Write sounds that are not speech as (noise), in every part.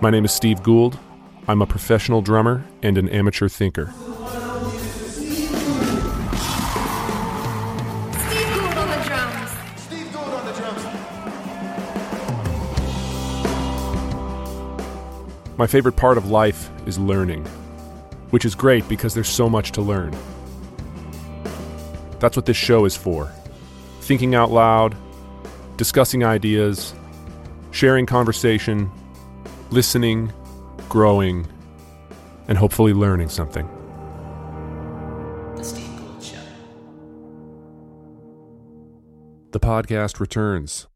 My name is Steve Gould. I'm a professional drummer and an amateur thinker. Steve Gould on the drums. Steve Gould on the drums. My favorite part of life is learning, which is great because there's so much to learn. That's what this show is for thinking out loud, discussing ideas, sharing conversation, listening, growing, and hopefully learning something. The Steve Gould Show. The podcast returns.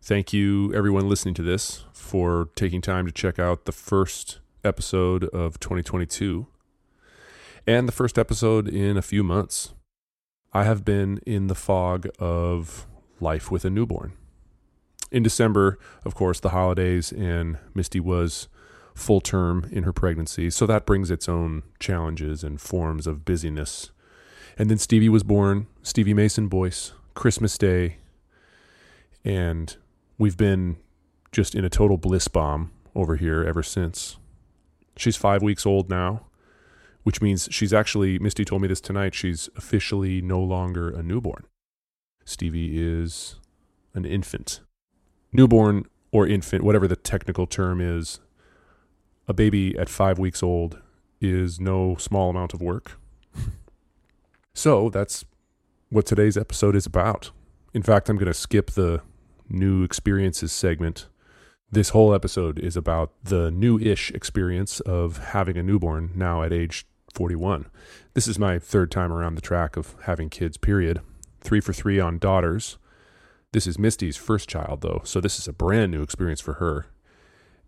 Thank you, everyone listening to this, for taking time to check out the first episode of 2022 and the first episode in a few months. I have been in the fog of life with a newborn. In December, of course, the holidays, and Misty was full term in her pregnancy, so that brings its own challenges and forms of busyness. And then Stevie was born, Stevie Mason Boyce, Christmas Day, and we've been just in a total bliss bomb over here ever since. She's five weeks old now, which means she's actually, Misty told me this tonight, she's officially no longer a newborn. Stevie is an infant. Newborn or infant, whatever the technical term is, a baby at five weeks old is no small amount of work. (laughs) so that's what today's episode is about. In fact, I'm going to skip the new experiences segment. This whole episode is about the new ish experience of having a newborn now at age 41. This is my third time around the track of having kids, period. Three for three on daughters. This is Misty's first child, though, so this is a brand new experience for her.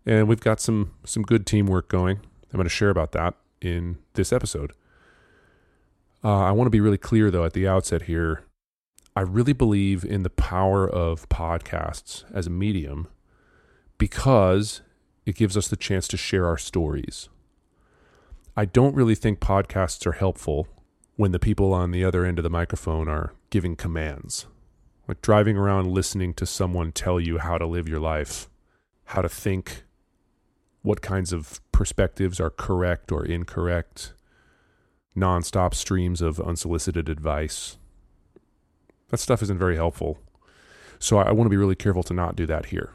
And we've got some, some good teamwork going. I'm going to share about that in this episode. Uh, I want to be really clear, though, at the outset here. I really believe in the power of podcasts as a medium because it gives us the chance to share our stories. I don't really think podcasts are helpful when the people on the other end of the microphone are giving commands. Like driving around listening to someone tell you how to live your life, how to think, what kinds of perspectives are correct or incorrect, nonstop streams of unsolicited advice. That stuff isn't very helpful. So I, I want to be really careful to not do that here.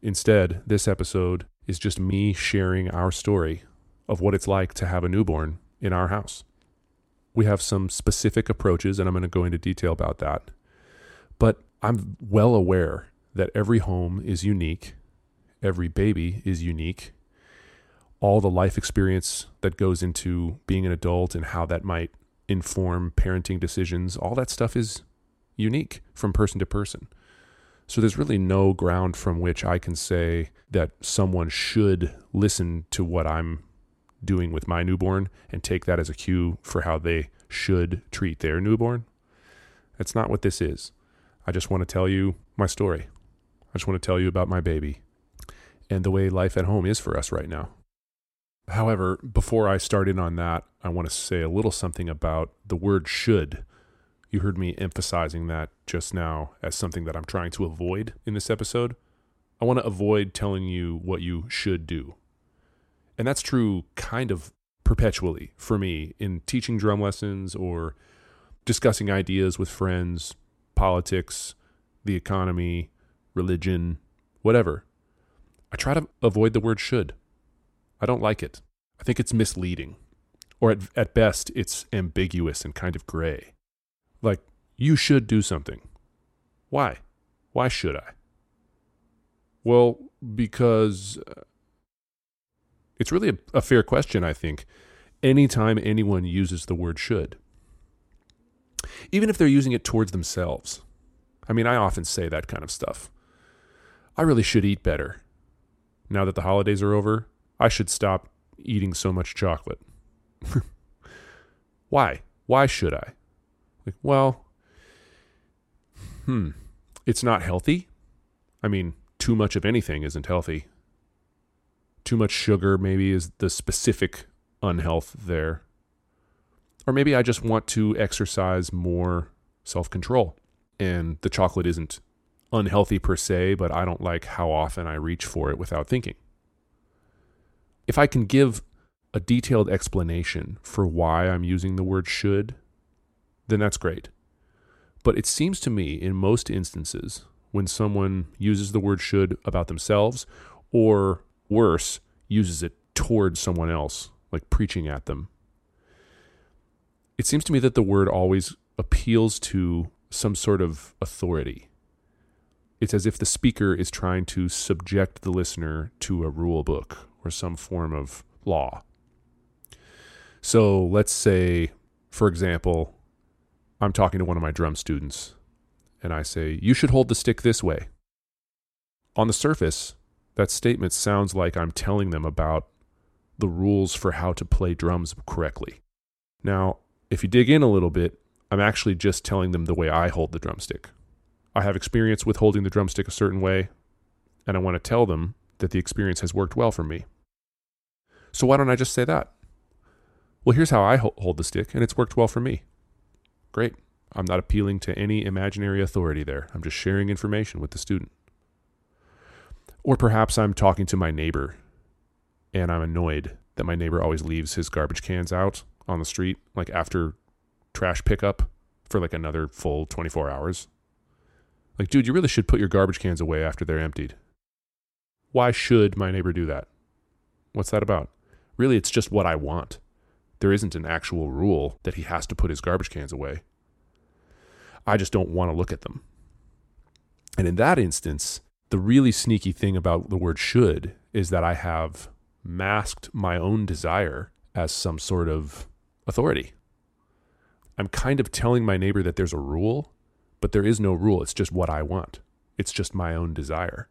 Instead, this episode is just me sharing our story of what it's like to have a newborn in our house. We have some specific approaches, and I'm going to go into detail about that. But I'm well aware that every home is unique, every baby is unique. All the life experience that goes into being an adult and how that might inform parenting decisions, all that stuff is unique from person to person. So there's really no ground from which I can say that someone should listen to what I'm doing with my newborn and take that as a cue for how they should treat their newborn. That's not what this is. I just want to tell you my story. I just want to tell you about my baby and the way life at home is for us right now. However, before I start in on that, I want to say a little something about the word should. You heard me emphasizing that just now as something that I'm trying to avoid in this episode. I want to avoid telling you what you should do. And that's true kind of perpetually for me in teaching drum lessons or discussing ideas with friends, politics, the economy, religion, whatever. I try to avoid the word should. I don't like it. I think it's misleading. Or at, at best, it's ambiguous and kind of gray. Like, you should do something. Why? Why should I? Well, because uh, it's really a, a fair question, I think, anytime anyone uses the word should. Even if they're using it towards themselves. I mean, I often say that kind of stuff. I really should eat better. Now that the holidays are over, I should stop eating so much chocolate. (laughs) Why? Why should I? Like, well, hmm, it's not healthy. I mean, too much of anything isn't healthy. Too much sugar, maybe, is the specific unhealth there. Or maybe I just want to exercise more self control. And the chocolate isn't unhealthy per se, but I don't like how often I reach for it without thinking. If I can give a detailed explanation for why I'm using the word should, then that's great. But it seems to me, in most instances, when someone uses the word should about themselves, or worse, uses it towards someone else, like preaching at them, it seems to me that the word always appeals to some sort of authority. It's as if the speaker is trying to subject the listener to a rule book or some form of law. So let's say, for example, I'm talking to one of my drum students and I say, You should hold the stick this way. On the surface, that statement sounds like I'm telling them about the rules for how to play drums correctly. Now, if you dig in a little bit, I'm actually just telling them the way I hold the drumstick. I have experience with holding the drumstick a certain way, and I want to tell them that the experience has worked well for me. So why don't I just say that? Well, here's how I hold the stick, and it's worked well for me. Great. I'm not appealing to any imaginary authority there. I'm just sharing information with the student. Or perhaps I'm talking to my neighbor and I'm annoyed that my neighbor always leaves his garbage cans out on the street, like after trash pickup for like another full 24 hours. Like, dude, you really should put your garbage cans away after they're emptied. Why should my neighbor do that? What's that about? Really, it's just what I want. There isn't an actual rule that he has to put his garbage cans away. I just don't want to look at them. And in that instance, the really sneaky thing about the word should is that I have masked my own desire as some sort of authority. I'm kind of telling my neighbor that there's a rule, but there is no rule. It's just what I want, it's just my own desire.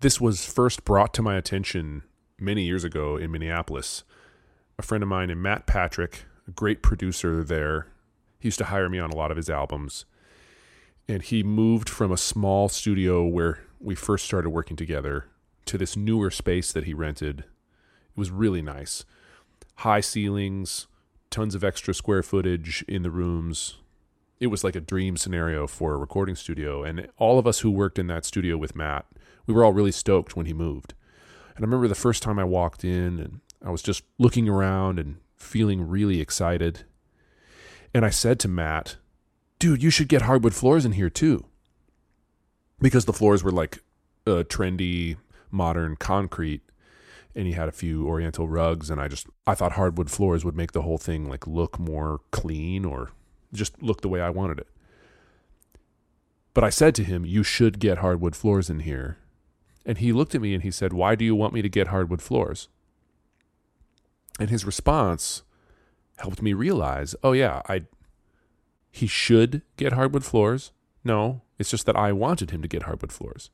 This was first brought to my attention many years ago in Minneapolis. A friend of mine, named Matt Patrick, a great producer there, he used to hire me on a lot of his albums. And he moved from a small studio where we first started working together to this newer space that he rented. It was really nice. High ceilings, tons of extra square footage in the rooms. It was like a dream scenario for a recording studio. And all of us who worked in that studio with Matt, we were all really stoked when he moved. And I remember the first time I walked in and I was just looking around and feeling really excited. And I said to Matt, dude, you should get hardwood floors in here too. Because the floors were like uh, trendy, modern concrete. And he had a few oriental rugs. And I just, I thought hardwood floors would make the whole thing like look more clean or just look the way I wanted it. But I said to him, you should get hardwood floors in here. And he looked at me and he said, Why do you want me to get hardwood floors? And his response helped me realize, oh yeah, I he should get hardwood floors. No, it's just that I wanted him to get hardwood floors.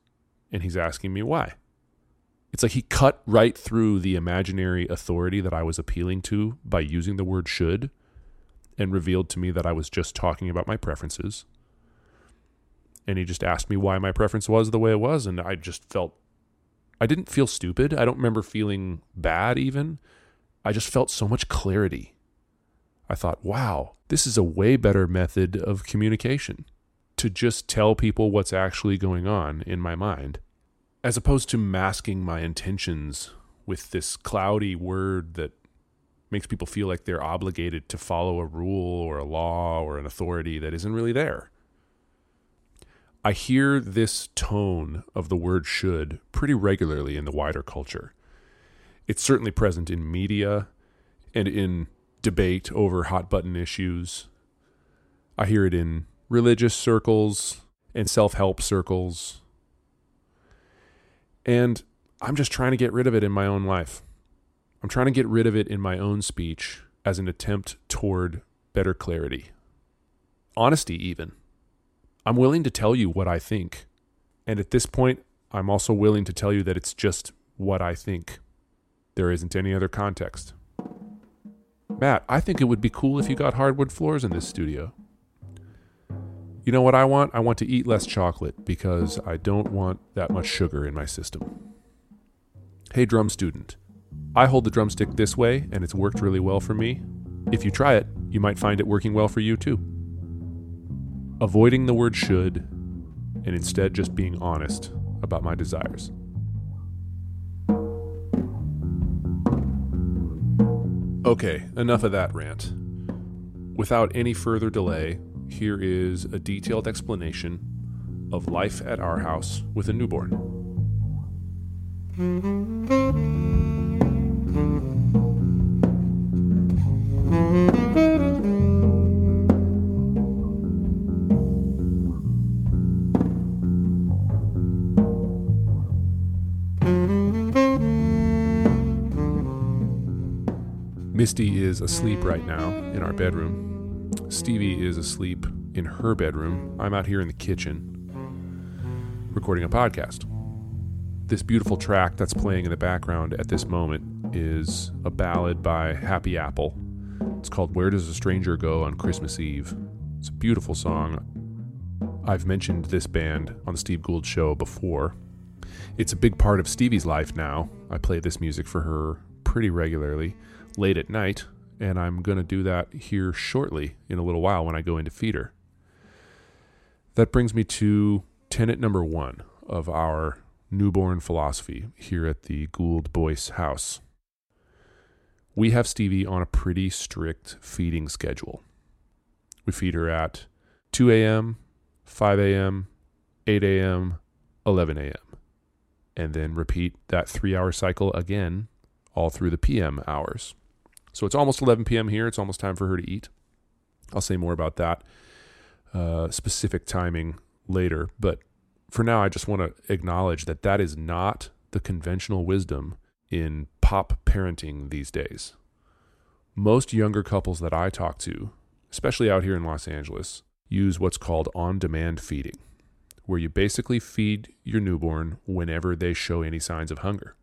And he's asking me why. It's like he cut right through the imaginary authority that I was appealing to by using the word should and revealed to me that I was just talking about my preferences. And he just asked me why my preference was the way it was. And I just felt, I didn't feel stupid. I don't remember feeling bad even. I just felt so much clarity. I thought, wow, this is a way better method of communication to just tell people what's actually going on in my mind, as opposed to masking my intentions with this cloudy word that makes people feel like they're obligated to follow a rule or a law or an authority that isn't really there. I hear this tone of the word should pretty regularly in the wider culture. It's certainly present in media and in debate over hot button issues. I hear it in religious circles and self help circles. And I'm just trying to get rid of it in my own life. I'm trying to get rid of it in my own speech as an attempt toward better clarity. Honesty, even. I'm willing to tell you what I think. And at this point, I'm also willing to tell you that it's just what I think. There isn't any other context. Matt, I think it would be cool if you got hardwood floors in this studio. You know what I want? I want to eat less chocolate because I don't want that much sugar in my system. Hey, drum student. I hold the drumstick this way and it's worked really well for me. If you try it, you might find it working well for you too. Avoiding the word should and instead just being honest about my desires. Okay, enough of that rant. Without any further delay, here is a detailed explanation of life at our house with a newborn. Misty is asleep right now in our bedroom. Stevie is asleep in her bedroom. I'm out here in the kitchen recording a podcast. This beautiful track that's playing in the background at this moment is a ballad by Happy Apple. It's called Where Does a Stranger Go on Christmas Eve? It's a beautiful song. I've mentioned this band on the Steve Gould show before. It's a big part of Stevie's life now. I play this music for her pretty regularly late at night, and I'm going to do that here shortly in a little while when I go into feeder. That brings me to tenet number one of our newborn philosophy here at the Gould Boyce house. We have Stevie on a pretty strict feeding schedule. We feed her at 2 a.m., 5 a.m., 8 a.m., 11 a.m., and then repeat that three hour cycle again all through the PM hours. So it's almost 11 p.m. here. It's almost time for her to eat. I'll say more about that uh, specific timing later. But for now, I just want to acknowledge that that is not the conventional wisdom in pop parenting these days. Most younger couples that I talk to, especially out here in Los Angeles, use what's called on demand feeding, where you basically feed your newborn whenever they show any signs of hunger.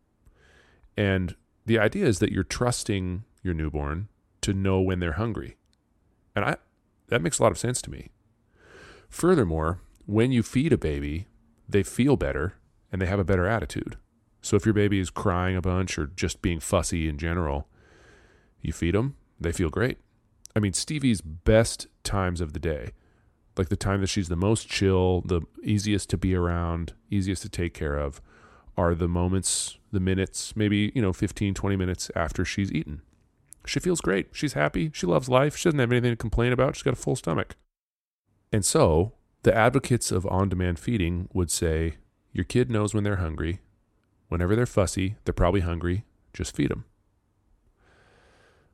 And the idea is that you're trusting your newborn to know when they're hungry. And I that makes a lot of sense to me. Furthermore, when you feed a baby, they feel better and they have a better attitude. So if your baby is crying a bunch or just being fussy in general, you feed them, they feel great. I mean, Stevie's best times of the day, like the time that she's the most chill, the easiest to be around, easiest to take care of, are the moments, the minutes, maybe, you know, 15, 20 minutes after she's eaten. She feels great. She's happy. She loves life. She doesn't have anything to complain about. She's got a full stomach. And so, the advocates of on demand feeding would say your kid knows when they're hungry. Whenever they're fussy, they're probably hungry. Just feed them.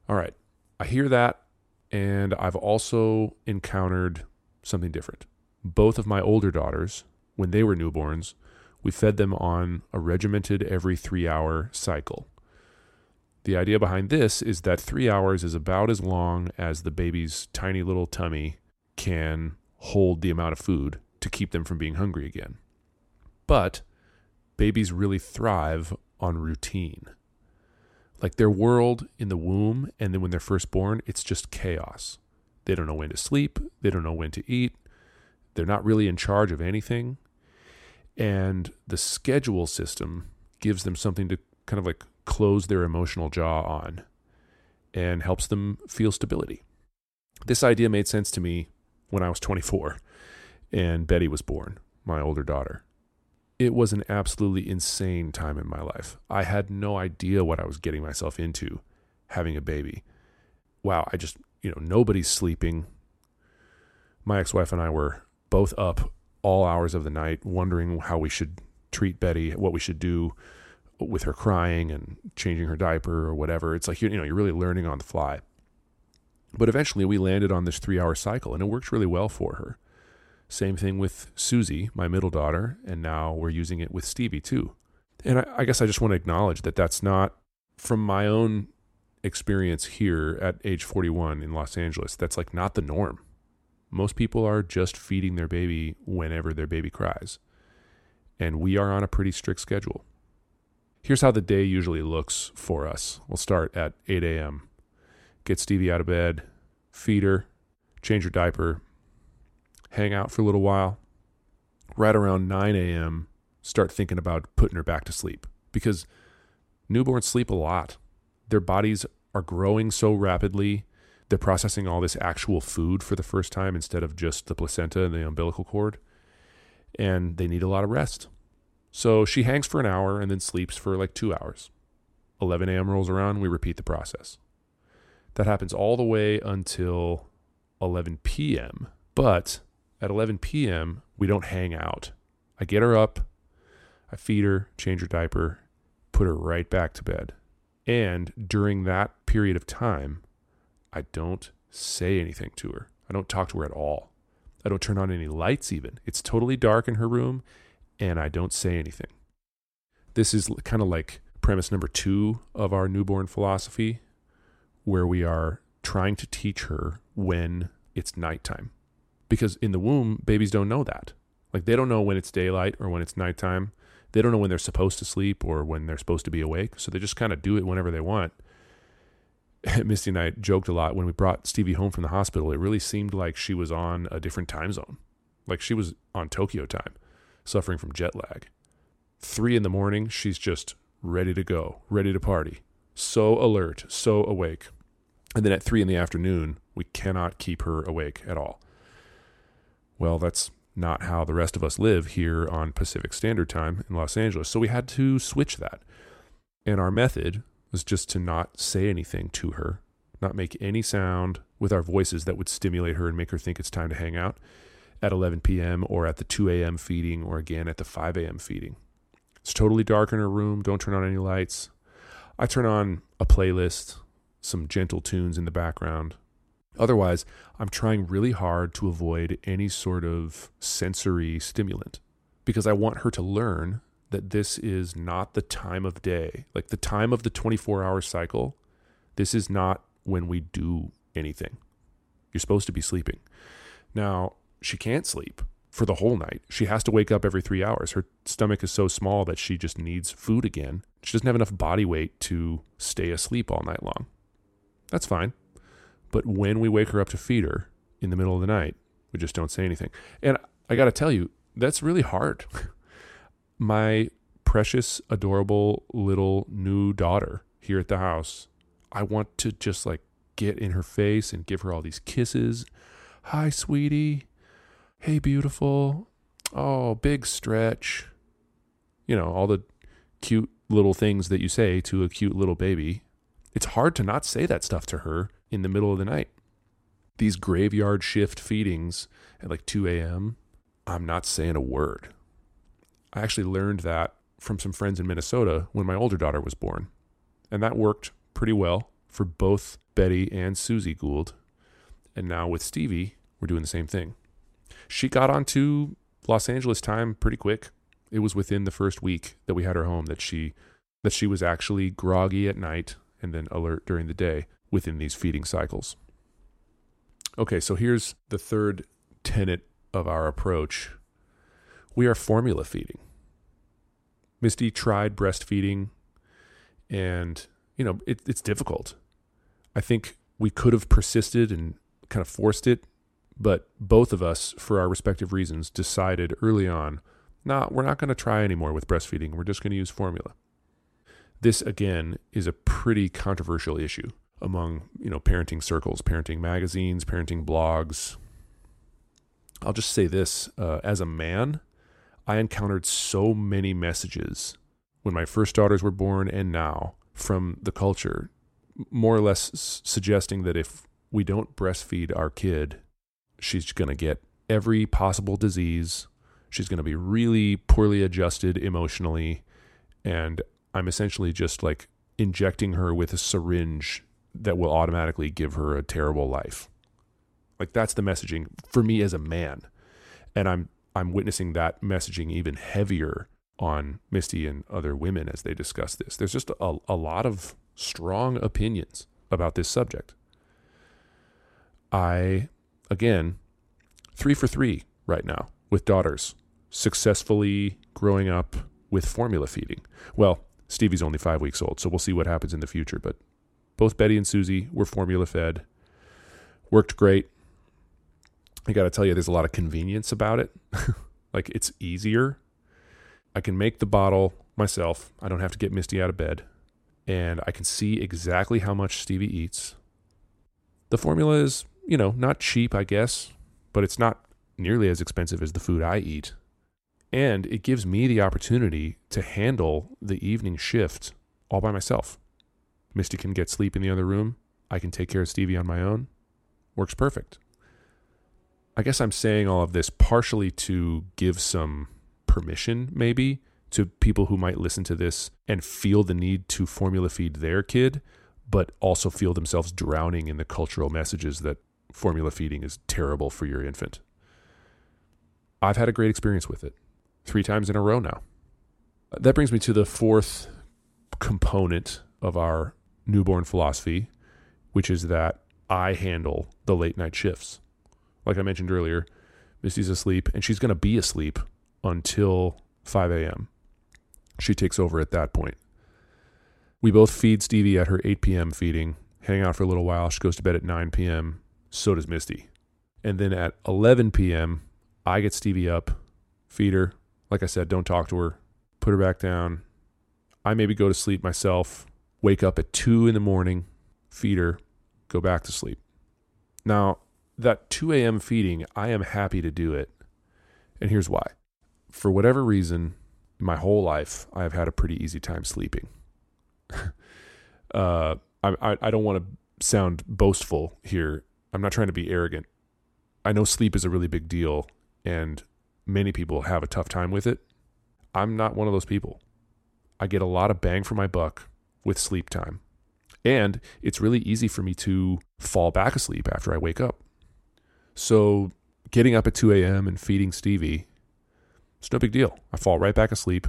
All right. I hear that. And I've also encountered something different. Both of my older daughters, when they were newborns, we fed them on a regimented every three hour cycle. The idea behind this is that three hours is about as long as the baby's tiny little tummy can hold the amount of food to keep them from being hungry again. But babies really thrive on routine. Like their world in the womb and then when they're first born, it's just chaos. They don't know when to sleep, they don't know when to eat, they're not really in charge of anything. And the schedule system gives them something to kind of like close their emotional jaw on and helps them feel stability. This idea made sense to me when I was 24 and Betty was born, my older daughter. It was an absolutely insane time in my life. I had no idea what I was getting myself into having a baby. Wow, I just, you know, nobody's sleeping. My ex wife and I were both up all hours of the night wondering how we should treat Betty, what we should do with her crying and changing her diaper or whatever. It's like you know you're really learning on the fly. But eventually we landed on this 3-hour cycle and it works really well for her. Same thing with Susie, my middle daughter, and now we're using it with Stevie too. And I, I guess I just want to acknowledge that that's not from my own experience here at age 41 in Los Angeles. That's like not the norm. Most people are just feeding their baby whenever their baby cries. And we are on a pretty strict schedule. Here's how the day usually looks for us. We'll start at 8 a.m. Get Stevie out of bed, feed her, change her diaper, hang out for a little while. Right around 9 a.m., start thinking about putting her back to sleep because newborns sleep a lot. Their bodies are growing so rapidly. They're processing all this actual food for the first time instead of just the placenta and the umbilical cord. And they need a lot of rest. So she hangs for an hour and then sleeps for like two hours. 11 a.m. rolls around, we repeat the process. That happens all the way until 11 p.m. But at 11 p.m., we don't hang out. I get her up, I feed her, change her diaper, put her right back to bed. And during that period of time, I don't say anything to her. I don't talk to her at all. I don't turn on any lights, even. It's totally dark in her room, and I don't say anything. This is kind of like premise number two of our newborn philosophy, where we are trying to teach her when it's nighttime. Because in the womb, babies don't know that. Like they don't know when it's daylight or when it's nighttime. They don't know when they're supposed to sleep or when they're supposed to be awake. So they just kind of do it whenever they want. (laughs) Misty and I joked a lot when we brought Stevie home from the hospital. It really seemed like she was on a different time zone. Like she was on Tokyo time, suffering from jet lag. Three in the morning, she's just ready to go, ready to party. So alert, so awake. And then at three in the afternoon, we cannot keep her awake at all. Well, that's not how the rest of us live here on Pacific Standard Time in Los Angeles. So we had to switch that. And our method was just to not say anything to her, not make any sound with our voices that would stimulate her and make her think it's time to hang out at 11 p.m. or at the 2 a.m. feeding or again at the 5 a.m. feeding. It's totally dark in her room. Don't turn on any lights. I turn on a playlist, some gentle tunes in the background. Otherwise, I'm trying really hard to avoid any sort of sensory stimulant because I want her to learn that this is not the time of day, like the time of the 24 hour cycle. This is not when we do anything. You're supposed to be sleeping. Now, she can't sleep for the whole night. She has to wake up every three hours. Her stomach is so small that she just needs food again. She doesn't have enough body weight to stay asleep all night long. That's fine. But when we wake her up to feed her in the middle of the night, we just don't say anything. And I got to tell you, that's really hard. (laughs) My precious, adorable little new daughter here at the house, I want to just like get in her face and give her all these kisses. Hi, sweetie. Hey, beautiful. Oh, big stretch. You know, all the cute little things that you say to a cute little baby. It's hard to not say that stuff to her in the middle of the night. These graveyard shift feedings at like 2 a.m., I'm not saying a word. I actually learned that from some friends in Minnesota when my older daughter was born. And that worked pretty well for both Betty and Susie Gould. And now with Stevie, we're doing the same thing. She got onto Los Angeles time pretty quick. It was within the first week that we had her home that she that she was actually groggy at night and then alert during the day within these feeding cycles. Okay, so here's the third tenet of our approach. We are formula feeding. Misty tried breastfeeding and you know, it, it's difficult. I think we could have persisted and kind of forced it, but both of us, for our respective reasons, decided early on, nah, we're not going to try anymore with breastfeeding. We're just going to use formula. This again is a pretty controversial issue among you know parenting circles, parenting magazines, parenting blogs. I'll just say this: uh, as a man, I encountered so many messages when my first daughters were born and now from the culture, more or less s- suggesting that if we don't breastfeed our kid, she's going to get every possible disease. She's going to be really poorly adjusted emotionally. And I'm essentially just like injecting her with a syringe that will automatically give her a terrible life. Like that's the messaging for me as a man. And I'm I'm witnessing that messaging even heavier on Misty and other women as they discuss this. There's just a, a lot of strong opinions about this subject. I, again, three for three right now with daughters, successfully growing up with formula feeding. Well, Stevie's only five weeks old, so we'll see what happens in the future. But both Betty and Susie were formula fed, worked great. I got to tell you, there's a lot of convenience about it. (laughs) like it's easier. I can make the bottle myself. I don't have to get Misty out of bed. And I can see exactly how much Stevie eats. The formula is, you know, not cheap, I guess, but it's not nearly as expensive as the food I eat. And it gives me the opportunity to handle the evening shift all by myself. Misty can get sleep in the other room. I can take care of Stevie on my own, works perfect. I guess I'm saying all of this partially to give some permission, maybe, to people who might listen to this and feel the need to formula feed their kid, but also feel themselves drowning in the cultural messages that formula feeding is terrible for your infant. I've had a great experience with it three times in a row now. That brings me to the fourth component of our newborn philosophy, which is that I handle the late night shifts. Like I mentioned earlier, Misty's asleep and she's going to be asleep until 5 a.m. She takes over at that point. We both feed Stevie at her 8 p.m. feeding, hang out for a little while. She goes to bed at 9 p.m. So does Misty. And then at 11 p.m., I get Stevie up, feed her. Like I said, don't talk to her, put her back down. I maybe go to sleep myself, wake up at 2 in the morning, feed her, go back to sleep. Now, that 2 a.m. feeding, I am happy to do it. And here's why. For whatever reason, my whole life, I've had a pretty easy time sleeping. (laughs) uh, I, I, I don't want to sound boastful here. I'm not trying to be arrogant. I know sleep is a really big deal, and many people have a tough time with it. I'm not one of those people. I get a lot of bang for my buck with sleep time. And it's really easy for me to fall back asleep after I wake up. So getting up at 2 a.m. and feeding Stevie, it's no big deal. I fall right back asleep.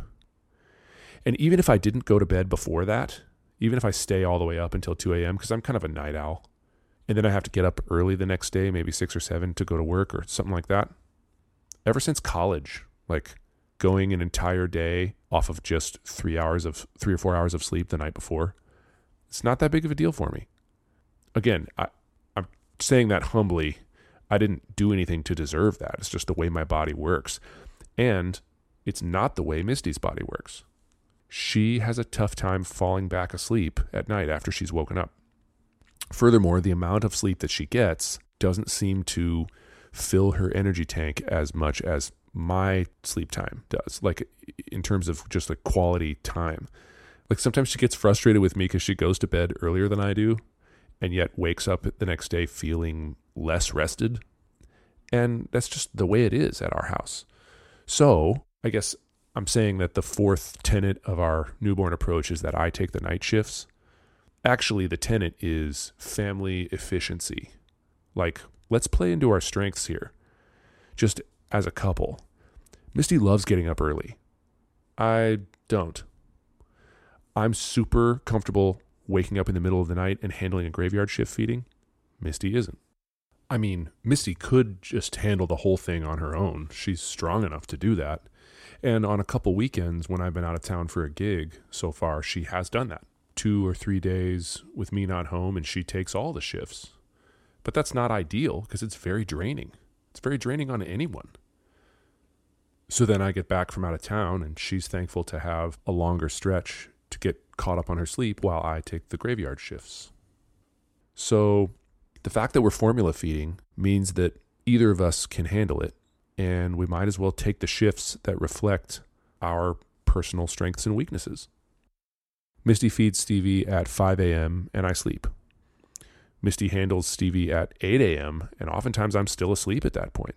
And even if I didn't go to bed before that, even if I stay all the way up until 2 a.m., because I'm kind of a night owl, and then I have to get up early the next day, maybe six or seven to go to work or something like that. Ever since college, like going an entire day off of just three hours of three or four hours of sleep the night before, it's not that big of a deal for me. Again, I, I'm saying that humbly. I didn't do anything to deserve that. It's just the way my body works. And it's not the way Misty's body works. She has a tough time falling back asleep at night after she's woken up. Furthermore, the amount of sleep that she gets doesn't seem to fill her energy tank as much as my sleep time does, like in terms of just like quality time. Like sometimes she gets frustrated with me because she goes to bed earlier than I do and yet wakes up the next day feeling less rested. And that's just the way it is at our house. So I guess I'm saying that the fourth tenet of our newborn approach is that I take the night shifts. Actually, the tenet is family efficiency. Like, let's play into our strengths here, just as a couple. Misty loves getting up early. I don't. I'm super comfortable waking up in the middle of the night and handling a graveyard shift feeding. Misty isn't. I mean, Misty could just handle the whole thing on her own. She's strong enough to do that. And on a couple weekends when I've been out of town for a gig so far, she has done that. Two or three days with me not home, and she takes all the shifts. But that's not ideal because it's very draining. It's very draining on anyone. So then I get back from out of town, and she's thankful to have a longer stretch to get caught up on her sleep while I take the graveyard shifts. So the fact that we're formula feeding means that either of us can handle it, and we might as well take the shifts that reflect our personal strengths and weaknesses. Misty feeds Stevie at 5 a.m., and I sleep. Misty handles Stevie at 8 a.m., and oftentimes I'm still asleep at that point.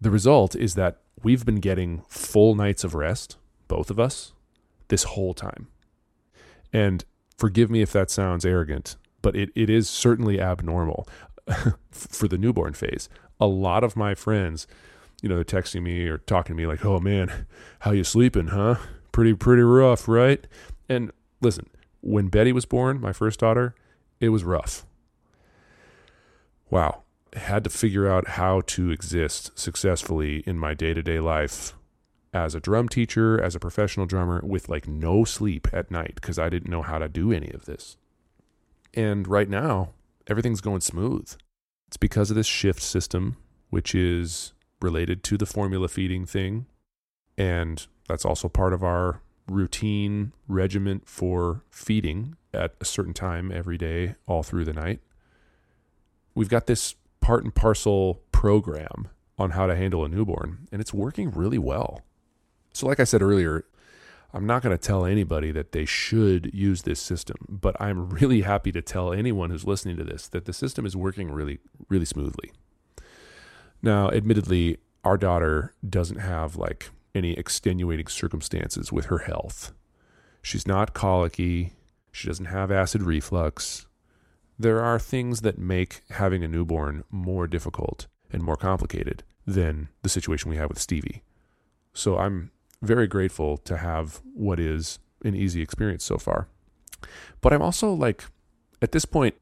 The result is that we've been getting full nights of rest, both of us, this whole time. And forgive me if that sounds arrogant, but it, it is certainly abnormal (laughs) for the newborn phase. A lot of my friends, you know, they're texting me or talking to me like, "Oh man, how you sleeping, huh? Pretty pretty rough, right?" And listen, when Betty was born, my first daughter, it was rough. Wow, had to figure out how to exist successfully in my day-to-day life as a drum teacher, as a professional drummer with like no sleep at night because I didn't know how to do any of this. And right now, everything's going smooth. It's because of this shift system, which is related to the formula feeding thing. And that's also part of our routine regiment for feeding at a certain time every day, all through the night. We've got this part and parcel program on how to handle a newborn, and it's working really well. So, like I said earlier, I'm not going to tell anybody that they should use this system, but I'm really happy to tell anyone who's listening to this that the system is working really, really smoothly. Now, admittedly, our daughter doesn't have like any extenuating circumstances with her health. She's not colicky. She doesn't have acid reflux. There are things that make having a newborn more difficult and more complicated than the situation we have with Stevie. So I'm very grateful to have what is an easy experience so far. But I'm also like, at this point,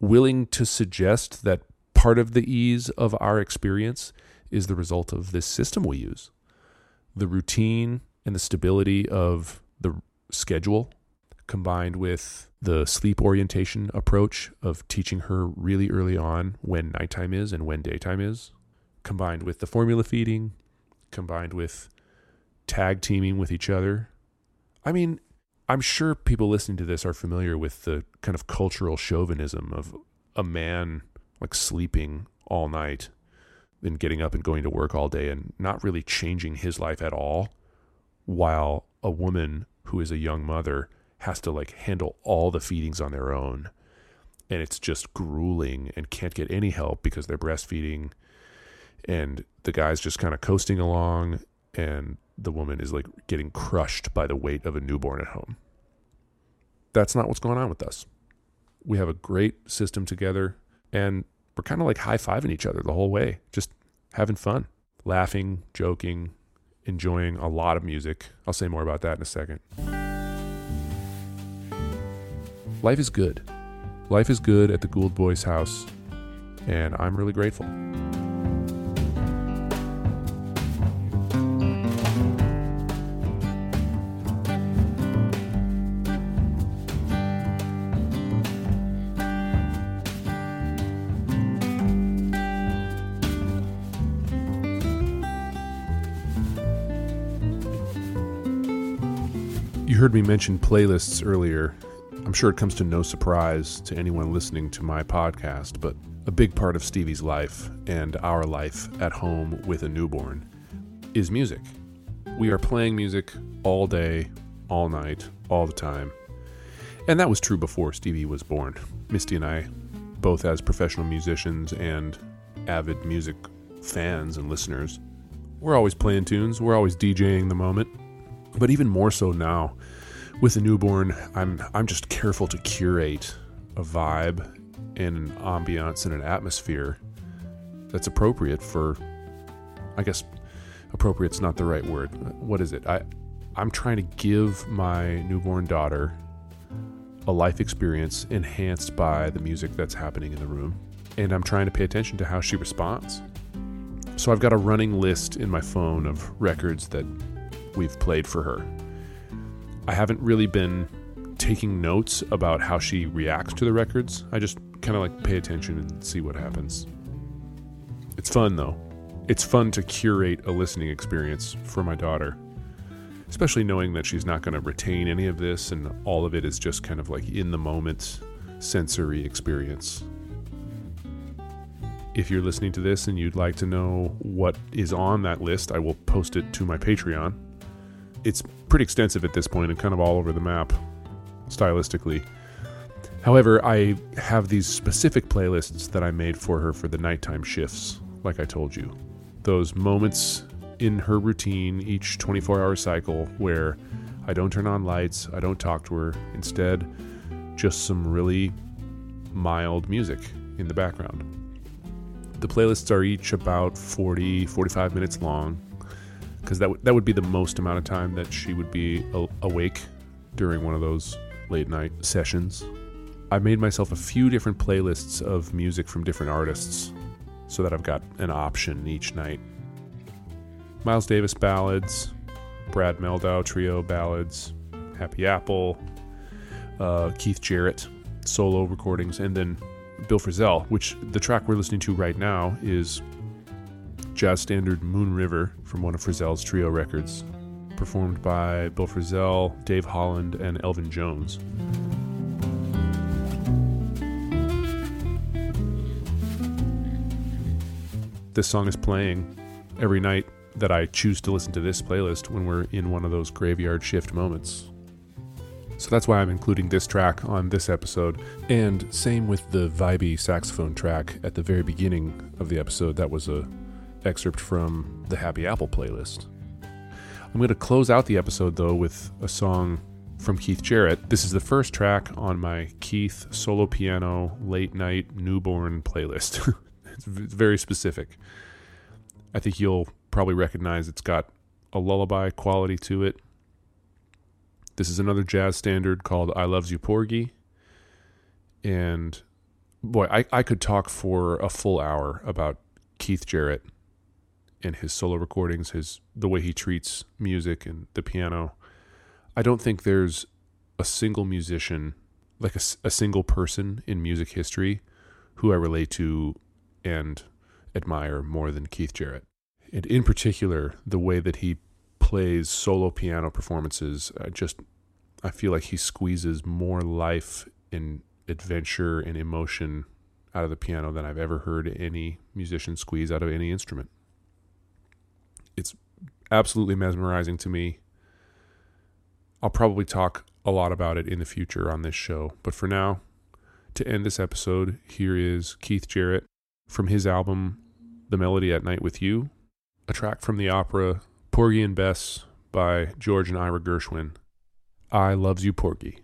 willing to suggest that part of the ease of our experience is the result of this system we use. The routine and the stability of the schedule combined with the sleep orientation approach of teaching her really early on when nighttime is and when daytime is, combined with the formula feeding, combined with tag teaming with each other. I mean, I'm sure people listening to this are familiar with the kind of cultural chauvinism of a man like sleeping all night and getting up and going to work all day and not really changing his life at all, while a woman who is a young mother has to like handle all the feedings on their own. And it's just grueling and can't get any help because they're breastfeeding. And the guy's just kind of coasting along, and the woman is like getting crushed by the weight of a newborn at home. That's not what's going on with us. We have a great system together, and we're kind of like high fiving each other the whole way, just having fun, laughing, joking, enjoying a lot of music. I'll say more about that in a second. Life is good. Life is good at the Gould Boyce house, and I'm really grateful. You heard me mention playlists earlier. I'm sure it comes to no surprise to anyone listening to my podcast, but a big part of Stevie's life and our life at home with a newborn is music. We are playing music all day, all night, all the time. And that was true before Stevie was born. Misty and I, both as professional musicians and avid music fans and listeners, we're always playing tunes, we're always DJing the moment. But even more so now, with a newborn, I'm I'm just careful to curate a vibe and an ambiance and an atmosphere that's appropriate for I guess appropriate's not the right word. What is it? I I'm trying to give my newborn daughter a life experience enhanced by the music that's happening in the room. And I'm trying to pay attention to how she responds. So I've got a running list in my phone of records that we've played for her. I haven't really been taking notes about how she reacts to the records. I just kind of like pay attention and see what happens. It's fun though. It's fun to curate a listening experience for my daughter, especially knowing that she's not going to retain any of this and all of it is just kind of like in the moment sensory experience. If you're listening to this and you'd like to know what is on that list, I will post it to my Patreon it's pretty extensive at this point and kind of all over the map stylistically. However, I have these specific playlists that I made for her for the nighttime shifts, like I told you. Those moments in her routine, each 24 hour cycle, where I don't turn on lights, I don't talk to her. Instead, just some really mild music in the background. The playlists are each about 40, 45 minutes long, because that, w- that would be the most amount of time that she would be a- awake during one of those late night sessions. I made myself a few different playlists of music from different artists so that I've got an option each night. Miles Davis ballads, Brad Mehldau trio ballads, Happy Apple, uh, Keith Jarrett solo recordings, and then Bill Frisell, which the track we're listening to right now is jazz standard Moon River from one of Frisell's trio records, performed by Bill Frisell, Dave Holland, and Elvin Jones. This song is playing every night that I choose to listen to this playlist when we're in one of those graveyard shift moments. So that's why I'm including this track on this episode. And same with the vibey saxophone track at the very beginning of the episode. That was a excerpt from the Happy Apple playlist. I'm going to close out the episode though with a song from Keith Jarrett. This is the first track on my Keith solo piano late night newborn playlist. (laughs) it's very specific. I think you'll probably recognize it's got a lullaby quality to it. This is another jazz standard called I Loves You Porgy. And boy, I, I could talk for a full hour about Keith Jarrett and his solo recordings, his the way he treats music and the piano. I don't think there's a single musician, like a, a single person in music history, who I relate to and admire more than Keith Jarrett. And in particular, the way that he plays solo piano performances, I just I feel like he squeezes more life and adventure and emotion out of the piano than I've ever heard any musician squeeze out of any instrument. Absolutely mesmerizing to me. I'll probably talk a lot about it in the future on this show, but for now, to end this episode, here is Keith Jarrett from his album The Melody at Night with You, a track from the opera Porgy and Bess by George and Ira Gershwin. I loves you, Porgy.